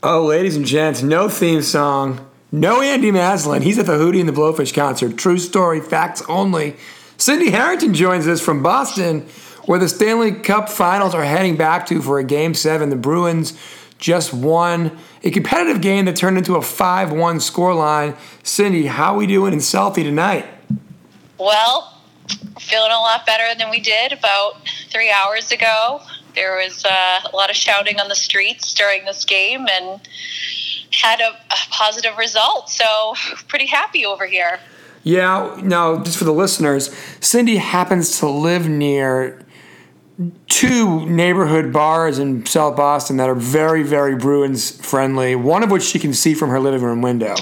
Oh, ladies and gents, no theme song, no Andy Maslin. He's at the Hootie and the Blowfish concert. True story, facts only. Cindy Harrington joins us from Boston, where the Stanley Cup Finals are heading back to for a Game Seven. The Bruins just won a competitive game that turned into a 5-1 scoreline. Cindy, how are we doing in Southie tonight? Well, feeling a lot better than we did about three hours ago. There was uh, a lot of shouting on the streets during this game and had a, a positive result. So, pretty happy over here. Yeah, now, just for the listeners, Cindy happens to live near two neighborhood bars in South Boston that are very, very Bruins friendly, one of which she can see from her living room window.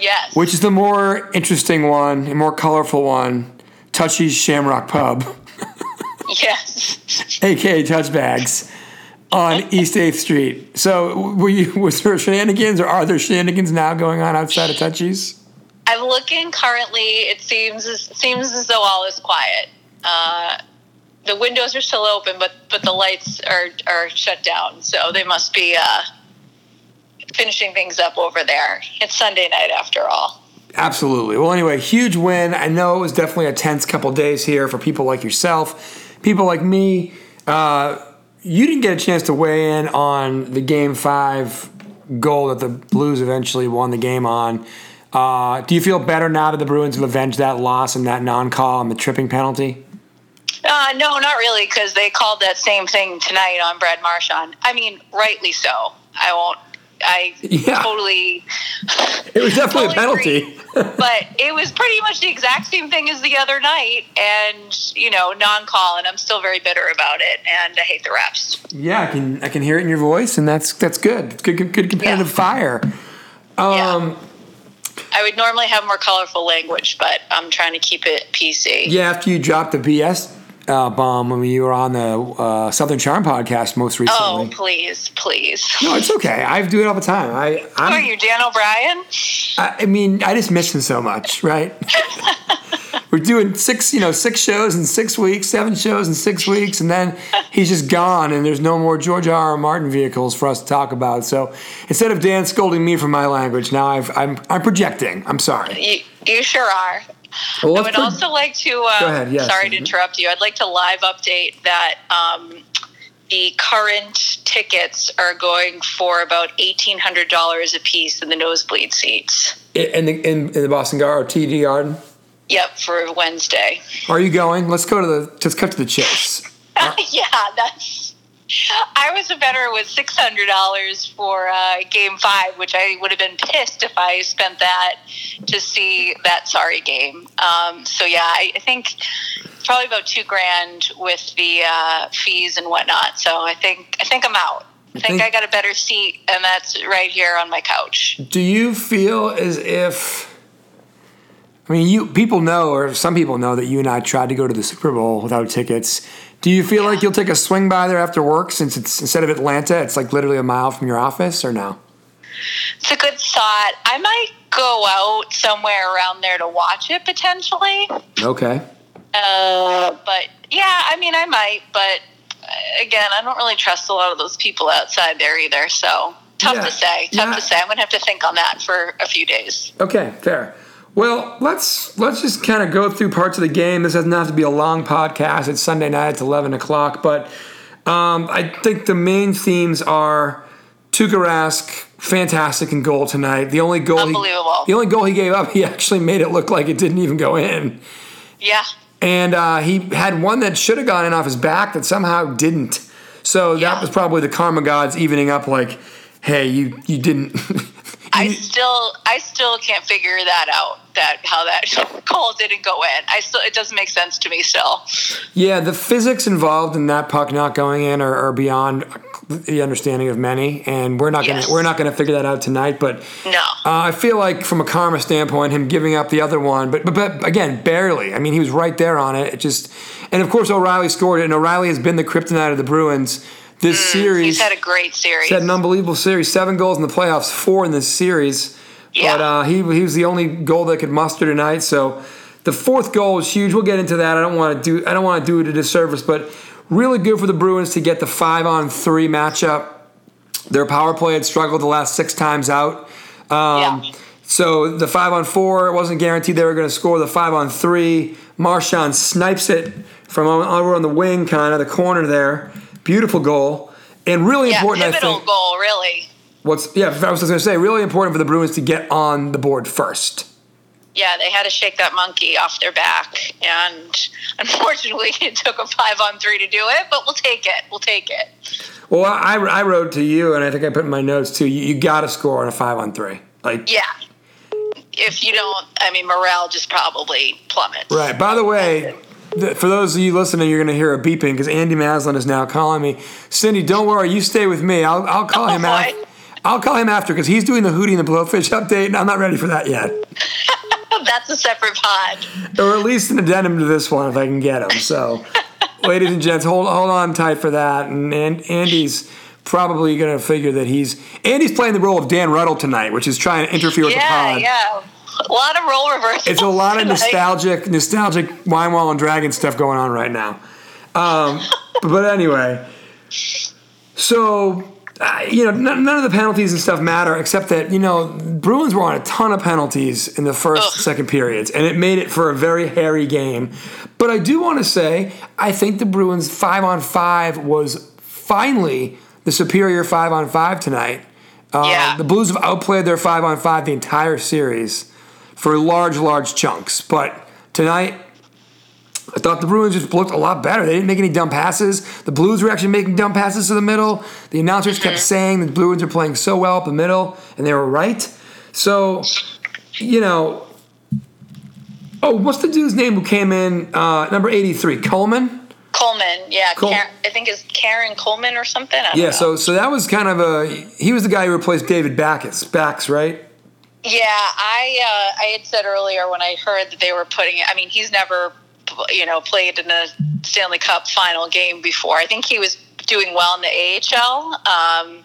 Yes. Which is the more interesting one, a more colorful one, Touchy's Shamrock Pub. Aka Touch Bags, on East 8th Street. So, were you, was there shenanigans or are there shenanigans now going on outside of Touchy's? I'm looking currently. It seems seems as though all is quiet. Uh, the windows are still open, but but the lights are are shut down. So they must be uh, finishing things up over there. It's Sunday night after all. Absolutely. Well, anyway, huge win. I know it was definitely a tense couple days here for people like yourself, people like me. Uh, you didn't get a chance to weigh in on the game five goal that the Blues eventually won the game on. Uh, do you feel better now that the Bruins have avenged that loss and that non-call and the tripping penalty? Uh, no, not really, because they called that same thing tonight on Brad Marchand. I mean, rightly so. I won't. I Yeah. totally. It was definitely a penalty. but it was pretty much the exact same thing as the other night, and you know, non-call, and I'm still very bitter about it, and I hate the refs. Yeah, I can I can hear it in your voice, and that's that's good. It's good good, good competitive Yeah. fire. Um, I would normally have more colorful language, but I'm trying to keep it PC. yeah. After you dropped the BS uh, bomb when you were on the uh, Southern Charm podcast most recently. Oh, please, please. No, it's okay. I do it all the time. I Who are I'm, you, Dan O'Brien? I, I mean, I just miss him so much, right? We're doing six, you know, six shows in six weeks, seven shows in six weeks, and then he's just gone, and there's no more George R. R. Martin vehicles for us to talk about. So instead of Dan scolding me for my language, now I've, I'm I'm projecting. I'm sorry. You, you sure are. Well, I would also like to. Uh, Go ahead, yes. Sorry to interrupt you. I'd like to live update that um, the current tickets are going for about eighteen hundred dollars a piece in the nosebleed seats. in the in, in the Boston Garden or TD Garden. Yep, for Wednesday. Are you going? Let's go to the. Let's cut to the chase. yeah, that's. I was a better with six hundred dollars for uh, Game Five, which I would have been pissed if I spent that to see that sorry game. Um, so yeah, I, I think probably about two grand with the uh, fees and whatnot. So I think I think I'm out. I think, think- I got a better seat, and that's right here on my couch. Do you feel as if? I mean, you people know, or some people know that you and I tried to go to the Super Bowl without tickets. Do you feel like you'll take a swing by there after work since it's instead of Atlanta, it's like literally a mile from your office, or no? It's a good thought. I might go out somewhere around there to watch it potentially. Okay. Uh, but yeah, I mean, I might, but uh, again, I don't really trust a lot of those people outside there either. So tough Yeah, to say. Tough yeah. to say. I'm gonna have to think on that for a few days. Okay, fair. Well, let's let's just kind of go through parts of the game. This doesn't have to be a long podcast. It's Sunday night. It's eleven o'clock. But um, I think the main themes are Tuukka Rask, fantastic in goal tonight. The only goal, he, Unbelievable. the only goal he gave up, he actually made it look like it didn't even go in. Yeah, And uh, he had one that should have gone in off his back that somehow didn't. So that was probably the karma gods evening up. Like, hey, you you didn't. I still, I still can't figure that out. That how that goal didn't go in. I still, it doesn't make sense to me still. Yeah, the physics involved in that puck not going in are, are beyond the understanding of many, and we're not gonna we're not gonna figure that out tonight. But No. uh, I feel like from a karma standpoint, him giving up the other one, but, but but again, barely. I mean, he was right there on it. It just, and of course, O'Reilly scored it, and O'Reilly has been the kryptonite of the Bruins this series. Mm, He's had a great series. He's had an unbelievable series. Seven goals in the playoffs, four in this series. Yeah. But uh, he he was the only goal that could muster tonight. So the fourth goal is huge. We'll get into that. I don't want to do I don't want to do it a disservice, but really good for the Bruins to get the five on three matchup Their power play had struggled the last six times out. Um, Yeah. So the five on four, it wasn't guaranteed they were going to score. The five on three, Marchand snipes it from over on the wing, kind of the corner there. Beautiful goal, and really Yeah, important. I pivotal think. goal, really. What's yeah? I was just going to say, really important for the Bruins to get on the board first. Yeah, they had to shake that monkey off their back, and unfortunately, it took a five on three to do it. But we'll take it. We'll take it. Well, I, I wrote to you, and I think I put in my notes too. You, you got to score on a five on three. Like Yeah. If you don't, I mean, morale just probably plummets. Right. By the way, for those of you listening, you're going to hear a beeping because Andy Maslin is now calling me. Cindy, don't worry. You stay with me. I'll, I'll call Oh, him after. I'll call him after because he's doing the Hootie and the Blowfish update, and I'm not ready for that yet. That's a separate pod. Or at least an addendum to this one if I can get him. So, ladies and gents, hold hold on tight for that. And, and Andy's probably going to figure that he's Andy's playing the role of Dan Ruddle tonight, which is trying to interfere with the Yeah, pod. yeah. A lot of role reversals. It's a lot of nostalgic, nostalgic Wine Wall and Dragon stuff going on right now. Um, but anyway, so uh, you know, none, none of the penalties and stuff matter except that you know Bruins were on a ton of penalties in the first, Ugh. second periods, and it made it for a very hairy game. But I do want to say, I think the Bruins five on five was finally the superior five on five tonight. Uh, Yeah. The Blues have outplayed their five on five the entire series for large, large chunks. But tonight, I thought the Bruins just looked a lot better. They didn't make any dumb passes. The Blues were actually making dumb passes to the middle. The announcers kept saying the Bruins are playing so well up the middle, and they were right. So, you know, oh, what's the dude's name who came in uh, number eighty-three? Coleman. Coleman, yeah. Col- Karen, I think it's Karen Coleman or something. Yeah. know. So, so that was kind of a. He was the guy who replaced David Backes. Backs, right? Yeah, I uh, I had said earlier when I heard that they were putting it. I mean, he's never, you know, played in a Stanley Cup final game before. I think he was doing well in the AHL, um,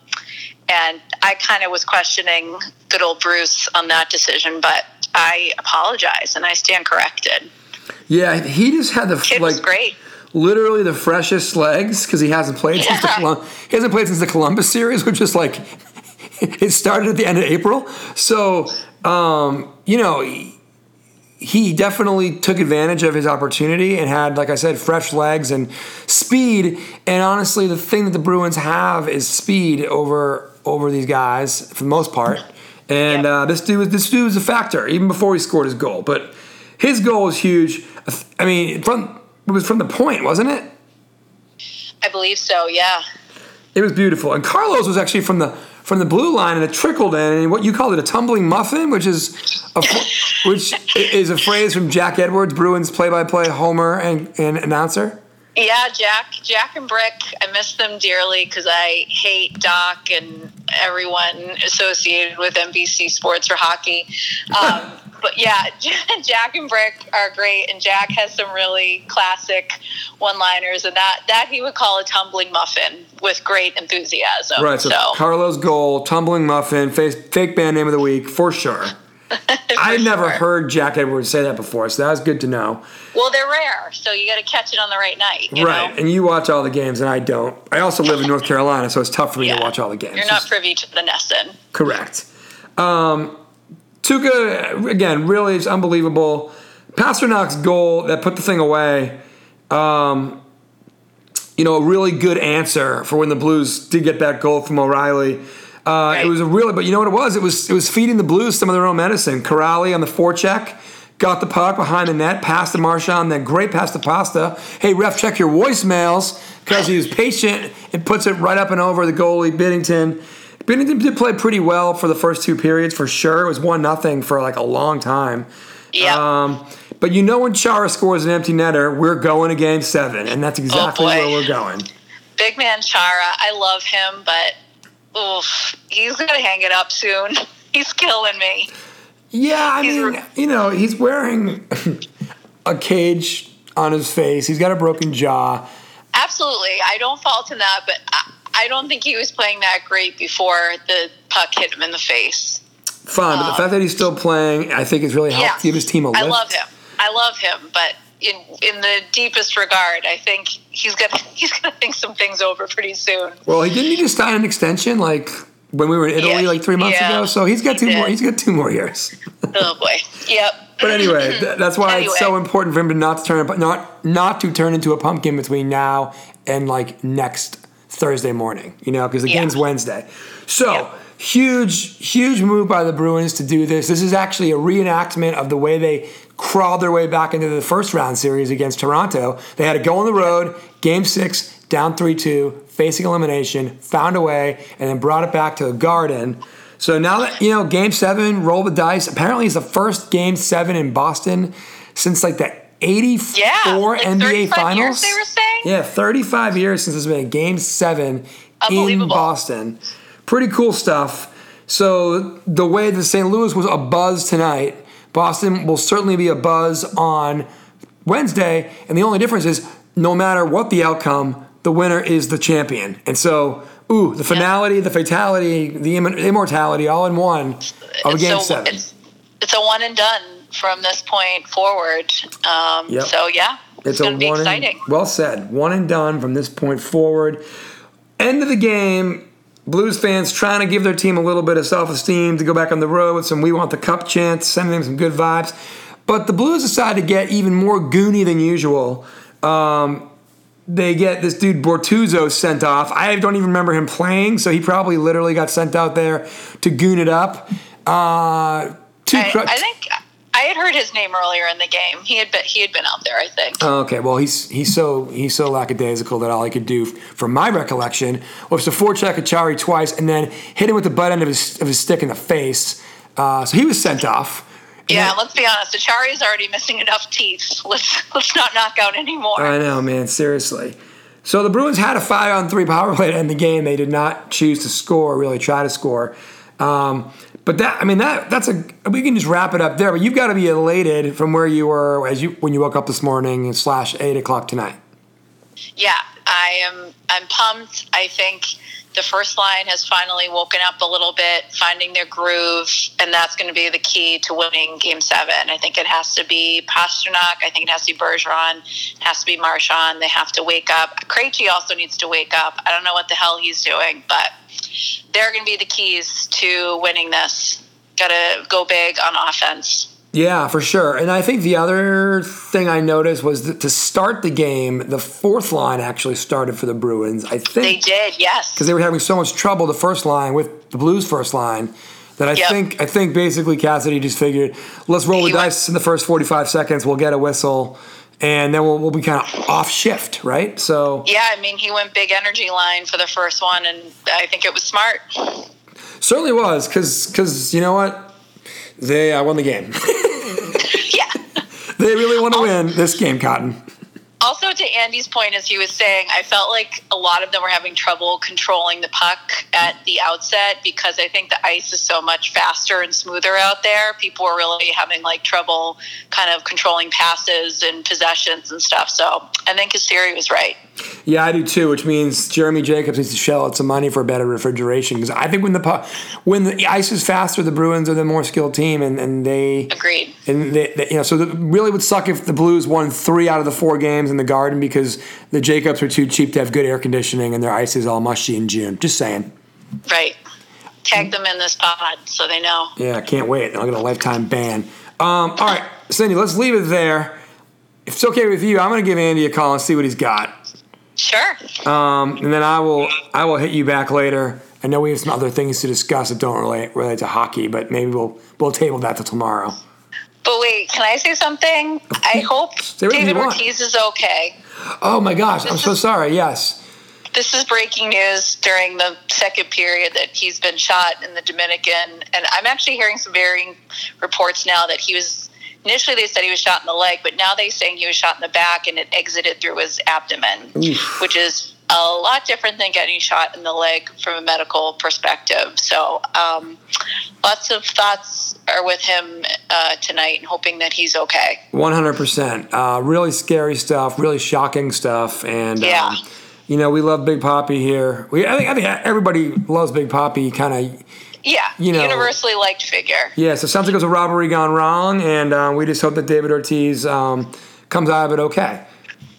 and I kind of was questioning good old Bruce on that decision, but I apologize and I stand corrected. Yeah, he just had the Kid like great. literally the freshest legs because he hasn't played since the he hasn't played since the Columbus series, which is like it started at the end of April. So um, you know he, definitely took advantage of his opportunity and had, like I said, fresh legs and speed. And honestly, the thing that the Bruins have is speed over over these guys for the most part. And Yeah. uh, this dude was this dude was a factor even before he scored his goal. But his goal was huge. I mean, from it was from the point, wasn't it? I believe so. Yeah. It was beautiful. And Carlos was actually from the from the blue line, and it trickled in. And what you called it a tumbling muffin, which is a, which is a phrase from Jack Edwards, Bruins play-by-play homer and, and announcer. Yeah, Jack, Jack and Brick. I miss them dearly because I hate Doc and everyone associated with NBC Sports or hockey. Um, but yeah, Jack and Brick are great, and Jack has some really classic one-liners, and that that he would call a tumbling muffin with great enthusiasm. Right. So, So, Carlos goal, tumbling muffin, face, fake band name of the week for sure. I never sure. heard Jack Edwards say that before, so that was good to know. Well, they're rare, so you got to catch it on the right night. You right. Know? And you watch all the games, and I don't. I also live in North Carolina, so it's tough for me to watch all the games. You're not privy to the NESN. Correct. Um, Tuukka, again, really is unbelievable. Pastrnak's goal that put the thing away, um, you know, a really good answer for when the Blues did get that goal from O'Reilly. Uh, It was a really, but you know what it was? It was it was feeding the Blues some of their own medicine. Corrali on the forecheck got the puck behind the net, passed to Marchand, then great pass to Pasta. Hey, ref, check your voicemails because he was patient and puts it right up and over the goalie Binnington. Binnington did play pretty well for the first two periods for sure. It was one nothing for like a long time. Yeah. Um, but you know when Chara scores an empty netter, we're going to game seven, and that's exactly boy. where we're going. Big man Chara, I love him, but oof, he's gonna hang it up soon. He's killing me. Yeah, I He's mean, re- you know, he's wearing a cage on his face. He's got a broken jaw. Absolutely, I don't fault him that, but I, I don't think he was playing that great before the puck hit him in the face. Fine, but the fact that he's still playing, I think, has really helped Yeah, give his team a lift. I love him. I love him, but in in the deepest regard, I think he's gonna he's gonna think some things over pretty soon. Well, he didn't he just sign an extension like when we were in Italy Yeah, like three months yeah, ago. So he's got he two more. He's got two more years. Oh boy. Yep. But anyway, th- that's why it's so important for him to not turn not not to turn into a pumpkin between now and like next Thursday morning. You know, because the Yeah. game's Wednesday. So Yeah. huge, huge move by the Bruins to do this. This is actually a reenactment of the way they crawled their way back into the first round series against Toronto. They had to go on the road, game six, down three two, facing elimination, found a way, and then brought it back to the Garden. So now that you know, Game Seven, roll the dice. Apparently, it's the first Game Seven in Boston since like the '84 Yeah, like NBA 35 Finals. Years, they were saying? Yeah, 35 years since there's been a Game Seven in Boston. Pretty cool stuff. So the way that St. Louis was a buzz tonight, Boston will certainly be a buzz on Wednesday. And the only difference is, no matter what the outcome, the winner is the champion. And so, ooh, the finality, the fatality, the imm- immortality, all in one of a It's game a, seven. It's, it's a one and done from this point forward. Um, Yep. So yeah, it's, to be one and- well said. One and done from this point forward. End of the game. Blues fans trying to give their team a little bit of self esteem to go back on the road with some "We Want the Cup" chants, sending them some good vibes. But the Blues decide to get even more goony than usual. Um, they get this dude Bortuzzo sent off. I don't even remember him playing, so he probably literally got sent out there to goon it up. Uh, two I, cru- I think I had heard his name earlier in the game. He had been, he had been out there. I think. Oh, Okay, well he's he's so he's so lackadaisical that all he could do, from my recollection, was to forecheck Acciari twice and then hit him with the butt end of his of his stick in the face. Uh, so he was sent off. Yeah, let's be honest. Acciari's already missing enough teeth. Let's let's not knock out any more. I know, man. Seriously. So the Bruins had a five on three power play to end the game. They did not choose to score, really try to score. Um, but that, I mean, that that's a we can just wrap it up there. But you've got to be elated from where you were as you when you woke up this morning slash eight o'clock tonight. yeah, I am. I'm pumped. I think the first line has finally woken up a little bit, finding their groove, and that's going to be the key to winning Game Seven. I think it has to be Pastrnak. I think it has to be Bergeron. It has to be Marchand. They have to wake up. Krejci also needs to wake up. I don't know what the hell he's doing, but they're going to be the keys to winning this. Got to go big on offense. Yeah, for sure. And I think the other thing I noticed was that to start the game, the fourth line actually started for the Bruins. I think They did, yes. because they were having so much trouble the first line with the Blues first line that I Yep. think I think basically Cassidy just figured let's roll the went- dice in the first forty five seconds. We'll get a whistle, and then we'll, we'll be kind of off shift, right? So Yeah, I mean, he went big energy line for the first one, and I think it was smart. certainly was because because you know what they uh, won the game. yeah. they really want to win this game, Cotton. Also, to Andy's point, as he was saying, I felt like a lot of them were having trouble controlling the puck at the outset because I think the ice is so much faster and smoother out there. People were really having like trouble kind of controlling passes and possessions and stuff. So I think his theory was right. Yeah, I do too. Which means Jeremy Jacobs needs to shell out some money for better refrigeration. Because I think when the pu- when the ice is faster, the Bruins are the more skilled team, and, and they Agreed. and they, they- you know so it really would suck if the Blues won three out of the four games in the Garden because the Jacobs are too cheap to have good air conditioning and their ice is all mushy in June. Just saying. Right. Tag them in this pod so they know. Yeah, I can't wait. I'll get a lifetime ban. Um, all right, Cindy, let's leave it there. If it's okay with you, I'm going to give Andy a call and see what he's got. Sure. Um, and then I will I will hit you back later. I know we have some other things to discuss that don't relate relate to hockey, but maybe we'll we'll table that till tomorrow. Wait, can I say something? I hope Say whatever you David. Ortiz is okay. Oh my gosh, I'm This so is- sorry. Yes. This is breaking news during the second period that he's been shot in the Dominican. And I'm actually hearing some varying reports now that he was initially they said he was shot in the leg, but now they're saying he was shot in the back and it exited through his abdomen, which is a lot different than getting shot in the leg from a medical perspective. So, um, lots of thoughts are with him uh, tonight and hoping that he's okay. One hundred percent. Uh, Really scary stuff. Really shocking stuff. And Yeah. um, you know we love Big Poppy here. We I think I think everybody loves Big Poppy. Kind of Yeah, You know- universally liked figure. yeah. So it sounds like it was a robbery gone wrong, and uh, we just hope that David Ortiz um, comes out of it okay.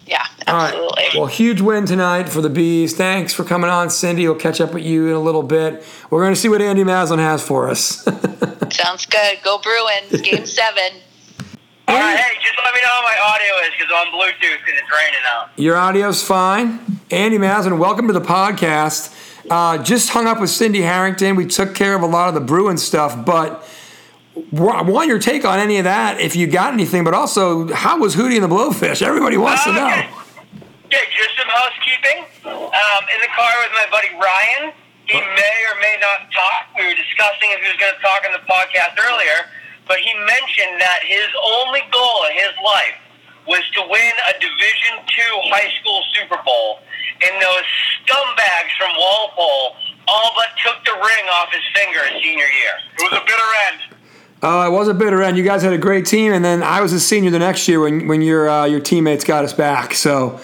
Yeah, All right. absolutely. Well, huge win tonight for the Bees. Thanks for coming on, Cindy. We'll catch up with you in a little bit. We're going to see what Andy Maslin has for us. Sounds good. Go Bruins. Game seven. All right, hey, just let me know how my audio is because I'm on Bluetooth and it's raining out. Your audio's fine. Andy Maslin, welcome to the podcast. Uh, just hung up with Cindy Harrington. We took care of a lot of the Bruin stuff, but I want your take on any of that if you got anything, but also how was Hootie and the Blowfish? Everybody wants to know. Okay. Yeah, just some housekeeping. Um, in the car with my buddy Ryan. He may or may not talk. We were discussing if he was going to talk on the podcast earlier, but he mentioned that his only goal in his life was to win a Division Two high school Super Bowl, and those scumbags from Walpole all but took the ring off his finger his senior year. It was a bitter end. Uh, it was a bitter end. You guys had a great team, and then I was a senior the next year when when your uh, your teammates got us back. So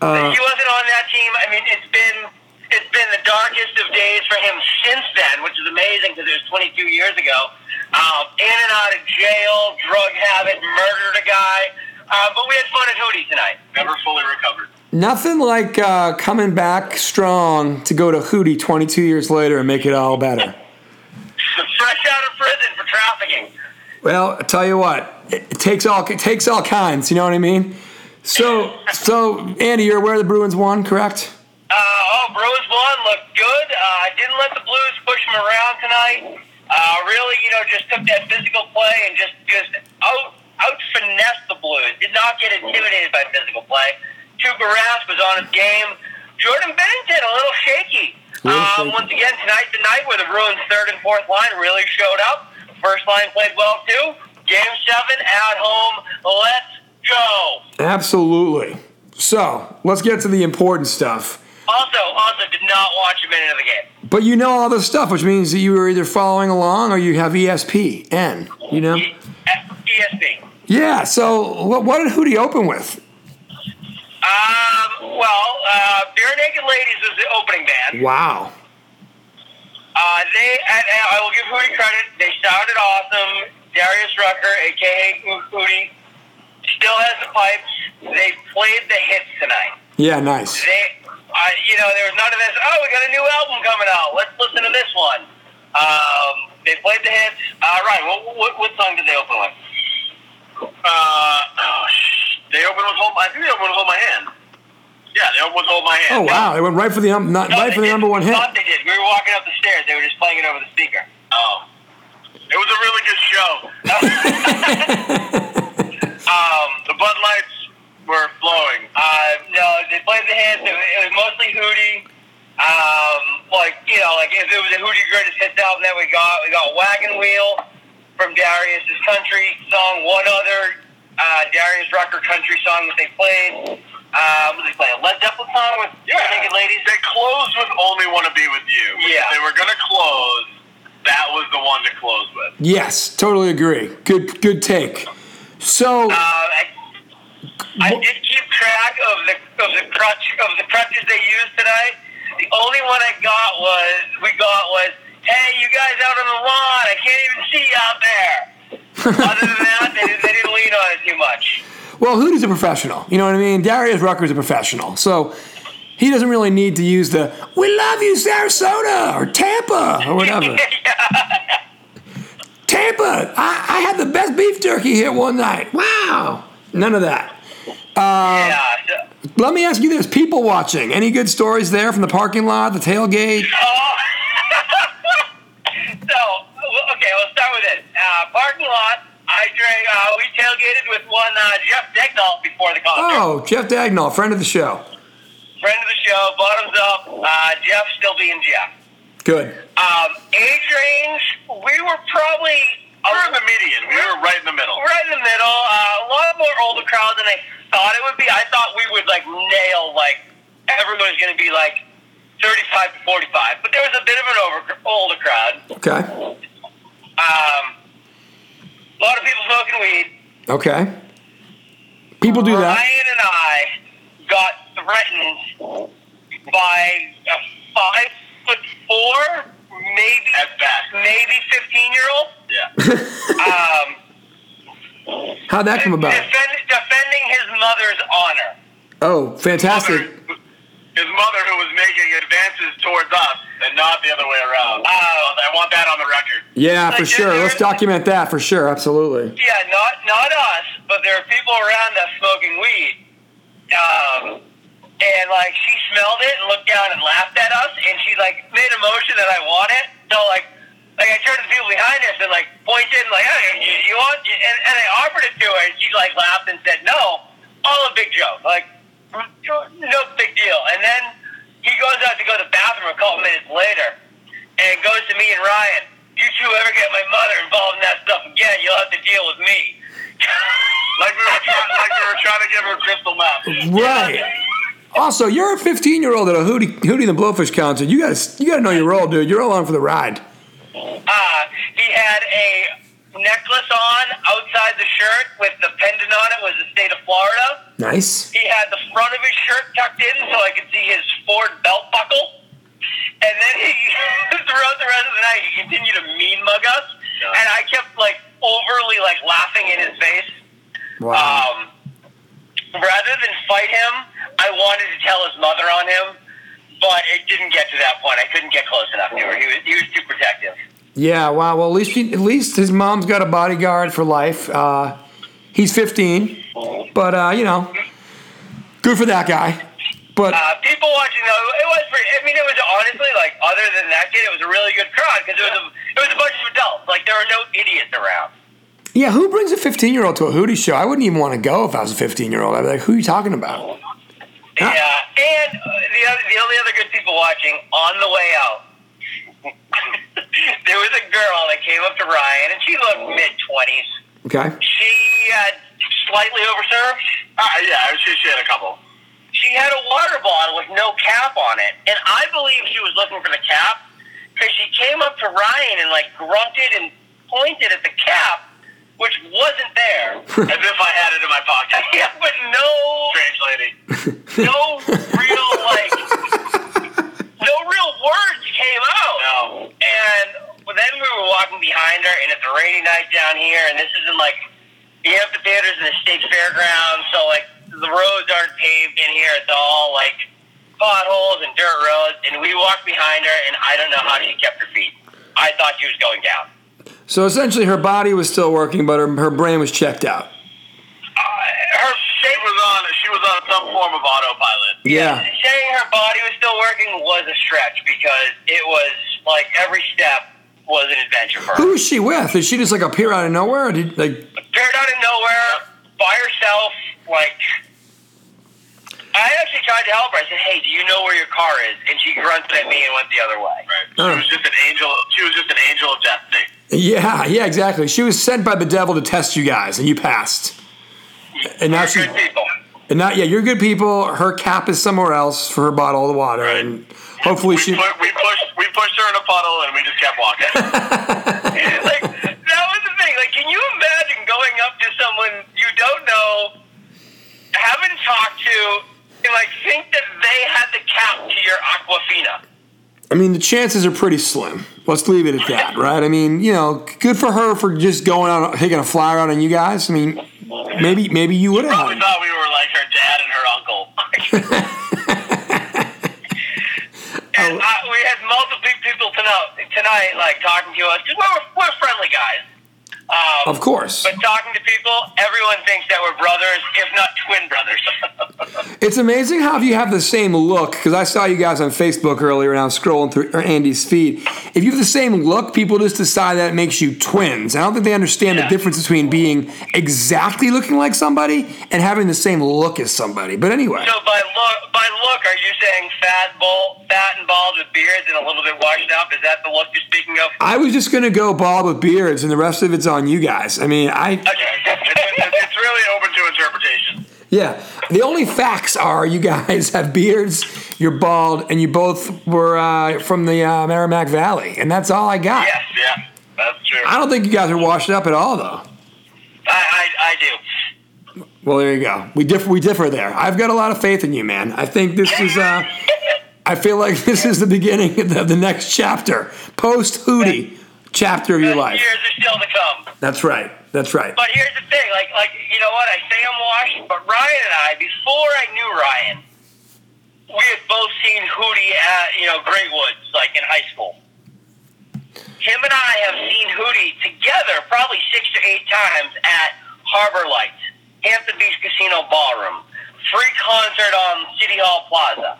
uh, he wasn't on that team. I mean, it's been it's been the darkest of days for him since then, which is amazing because it was 22 years ago. Um, in and out of jail, drug habit, murdered a guy. Uh, but we had fun at Hootie tonight. Never fully recovered. nothing like uh, coming back strong to go to Hootie 22 years later and make it all better. Fresh out of prison for trafficking. Well, I tell you what, it it takes all it takes all kinds. You know what I mean? So so Andy, you're aware the Bruins won, correct? Uh, oh, Bruins won. Looked good. Uh, didn't let the Blues push them around tonight. Uh, really, you know, just took that physical play and just just out out finesse the Blues. Did not get intimidated by physical play. Tuukka Rask was on his game. Jordan Binnington a little shaky. Um, once again tonight, the night where the Bruins' third and fourth line really showed up. First line played well too. Game seven at home. Let's go. Absolutely. So let's get to the important stuff. Also, also did not watch a minute of the game. But you know all this stuff, which means that you were either following along or you have ESPN. You know? E- ESP. Yeah. So what, what did Hootie open with? Um, well, uh, Barenaked Ladies was the opening band. Wow. Uh, they, I will give Hootie credit. They sounded awesome. Darius Rucker, aka Hootie, still has the pipes. They played the hits tonight. Yeah. Nice. They, uh, you know, there was none of this. Oh, we got a new album coming out. Let's listen to this one. Um, they played the hits. All right. What, what, what song did they open with? Uh, oh, sh- they opened with "Hold." My, I think they opened with "Hold My Hand." Yeah, they opened with "Hold My Hand." Oh Hand." wow! They went right for the um, not, No, right for the did. number one We hit. Thought they did. We were walking up the stairs. They were just playing it over the speaker. Oh, it was a really good show. um, the Bud Lights were flowing. Uh, no, they played the hits. It was, it was mostly Hootie. Um, like you know, like if it was a Hootie greatest hits album that we got, we got Wagon Wheel from Darius's country song. One other uh, Darius Rucker country song that they played. Um, what they play? A Led Zeppelin song with Yeah. Naked Ladies. They closed with "Only Want to Be with You." Yeah. If they were gonna close. That was the one to close with. Yes, totally agree. Good good take. So Uh, I, I did keep track of the of the crutch of the crutches they used tonight. The only one I got was we got was, "Hey, you guys out on the lawn? I can't even see you out there." Other than that, they, didn't- they didn't lean on it too much. well, Hootie's a professional. You know what I mean? Darius Rucker's a professional, so he doesn't really need to use the "We love you, Sarasota" or Tampa or whatever. Tampa, I, I had the best beef jerky here one night. Wow, none of that. Yeah. So, Let me ask you this: people watching, any good stories there from the parking lot, the tailgate? oh. so okay, let's start with it. Uh, parking lot. I drank. Uh, we tailgated with one uh, Jeff Decknall before the concert. Oh, Jeff Dagnall, friend of the show. Friend of the show, bottoms up. Uh, Jeff still being Jeff. Good. Um, age range, we were probably were in the median. We were right in the middle. right in the middle. Uh, a lot more older crowd than I thought it would be. I thought we would like nail like everyone was going to be like thirty-five to forty-five, but there was a bit of an over older crowd. Okay. Um, a lot of people smoking weed. Okay. People do that. Ryan and I got threatened by a five foot four, maybe At best. maybe fifteen year old. Yeah. Um, How'd that come about? Defend, defending his mother's honor. Oh, fantastic. Mother- His mother, who was making advances towards us, and not the other way around. Oh, I want that on the record. Yeah, for sure. Let's document that for sure. Absolutely. Yeah, not not us, but there are people around us smoking weed. Um, and like she smelled it and looked down and laughed at us, and she like made a motion that I want it. So like, like I turned to the people behind us and like pointed and like, hey, you, you want? And, and I offered it to her, and she like laughed and said no. All a big joke, like no big deal. And then he goes out to go to the bathroom a couple minutes later, and goes to me and Ryan. You two ever get my mother involved in that stuff again, you'll have to deal with me. Like we were trying, like we were trying to give her crystal meth. Right. Also, you're a 15 year old at a Hootie Hootie and the Blowfish concert. You gotta you gotta know your role, dude. You're all along for the ride. Uh, he had a necklace on outside the shirt with the pendant on it was the state of Florida. Nice. He had the front of his shirt tucked in so I could see his Ford belt buckle. And then he, throughout the rest of the night, he continued to mean mug us. And I kept, like, overly, like, laughing in his face. Wow. Um, rather than fight him, I wanted to tell his mother on him. But it didn't get to that point. I couldn't get close enough to her. He was, he was too protective. Yeah. Wow. Well, at least she, at least his mom's got a bodyguard for life. Uh, he's 15, but uh, you know, good for that guy. But Uh, people watching though, it was pretty. I mean, it was honestly like, other than that kid, it was a really good crowd because it was a it was a bunch of adults. Like there were no idiots around. yeah, who brings a 15 year old to a Hootie show? I wouldn't even want to go if I was a 15 year old. I'd be like, who are you talking about? Yeah, and uh, the other, the only other good people watching on the way out, there was a girl that came up to Ryan, and she looked mid twenties. Okay. She had slightly overserved. Uh, yeah, she, she had a couple. She had a water bottle with no cap on it, and I believe she was looking for the cap because she came up to Ryan and like grunted and pointed at the cap, which wasn't there. As if I had it in my pocket. yeah, but no, Strange lady. No real like, no real words came out. No. And then we were walking behind her, and it's a rainy night down here, and this isn't like the amphitheaters and the state fairgrounds, so like the roads aren't paved in here. It's all like potholes and dirt roads. And we walked behind her, and I don't know how she kept her feet. I thought she was going down. So essentially, her body was still working, but her, her brain was checked out. Uh, her She was on. She was on some form of autopilot. Yeah. saying her body was still working was a stretch because it was like every step was an adventure for her. Who was she with? Did she just like appear out of nowhere? Or did like appeared out of nowhere by herself. Like, I actually tried to help her. I said, "Hey, do you know where your car is?" And she grunted at me and went the other way. Right. She Oh. was just an angel. She was just an angel of destiny. Yeah, yeah, exactly. She was sent by the devil to test you guys, and you passed. And now They're she's people. And not yeah, you're good people. Her cap is somewhere else for her bottle of water, and hopefully We, she. pu- we pushed. We pushed her in a puddle, and we just kept walking. like that was the thing. Like, can you imagine going up to someone you don't know, haven't talked to, and like think that they had the cap to your Aquafina? I mean, the chances are pretty slim. Let's leave it at that, right? I mean, you know, good for her for just going out, taking a flyer out on you guys. I mean, maybe maybe you would have. Probably thought we were like her dad and her uncle. And uh, we had multiple people tonight, tonight like talking to us because we're, we're friendly guys. Um, Of course. But talking to people, everyone thinks that we're brothers, if not twin brothers. It's amazing how if you have the same look, because I saw you guys on Facebook earlier and I was scrolling through Andy's feed. If you have the same look, people just decide that it makes you twins. I don't think they understand the difference between being exactly looking like somebody and having the same look as somebody. But anyway, so by look, by look, are you saying fat, bull, fat and bald with beards and a little bit washed up? Is that the look you're speaking of? I was just going to go bald with beards and the rest of it's on you guys. I mean, I, Okay. it's really open to interpretation. yeah. The only facts are you guys have beards, you're bald, and you both were uh, from the uh, Merrimack Valley. And that's all I got. yes, Yeah, that's true. I don't think you guys are washed up at all, though. I, I, I do. Well, there you go. We differ. We differ there. I've got a lot of faith in you, man. I think this is. Uh, I feel like this is the beginning of the, the next chapter. Post Hootie, chapter of your life. Years are still to come. That's right. That's right. But here's the thing, like, like you know what? I say I'm washed, but Ryan and I, before I knew Ryan, we had both seen Hootie at you know Great Woods, like in high school. Him and I have seen Hootie together probably six to eight times at Harbor Lights, Hampton Beach Casino Ballroom, free concert on City Hall Plaza.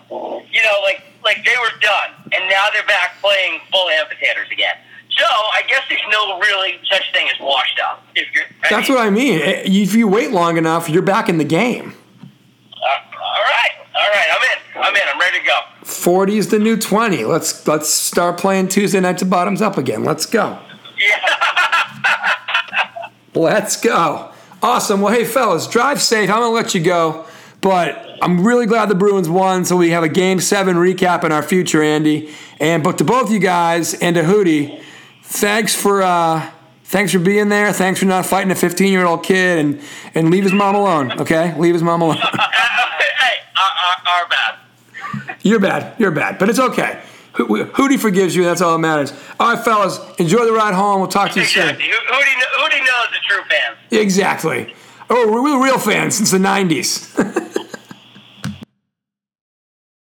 You know, like like they were done, and now they're back playing full amphitheaters again. So I guess there's no really such thing as washed up. If you're, That's what I mean. Eh, If you wait long enough, you're back in the game. Uh, all right, all right. I'm in. I'm in. I'm ready to go. 40 is the new 20. Let's let's start playing Tuesday nights at bottoms up again. Let's go. Yeah. Let's go. Awesome. Well, hey, fellas, drive safe. I'm going to let you go, but I'm really glad the Bruins won, so we have a game seven recap in our future, Andy. And but to both you guys and to Hootie, thanks for uh, thanks for being there. Thanks for not fighting a 15 year old kid and and leave his mom alone. Okay, leave his mom alone. hey, our, our, bad. You're bad. You're bad, but it's okay. Hootie forgives you. That's all that matters. All right, fellas, enjoy the ride home. We'll talk to you soon. Exactly. Who, who, do you, who do you know is a true fan? Exactly. Oh, we're, we're real fans since the 90s.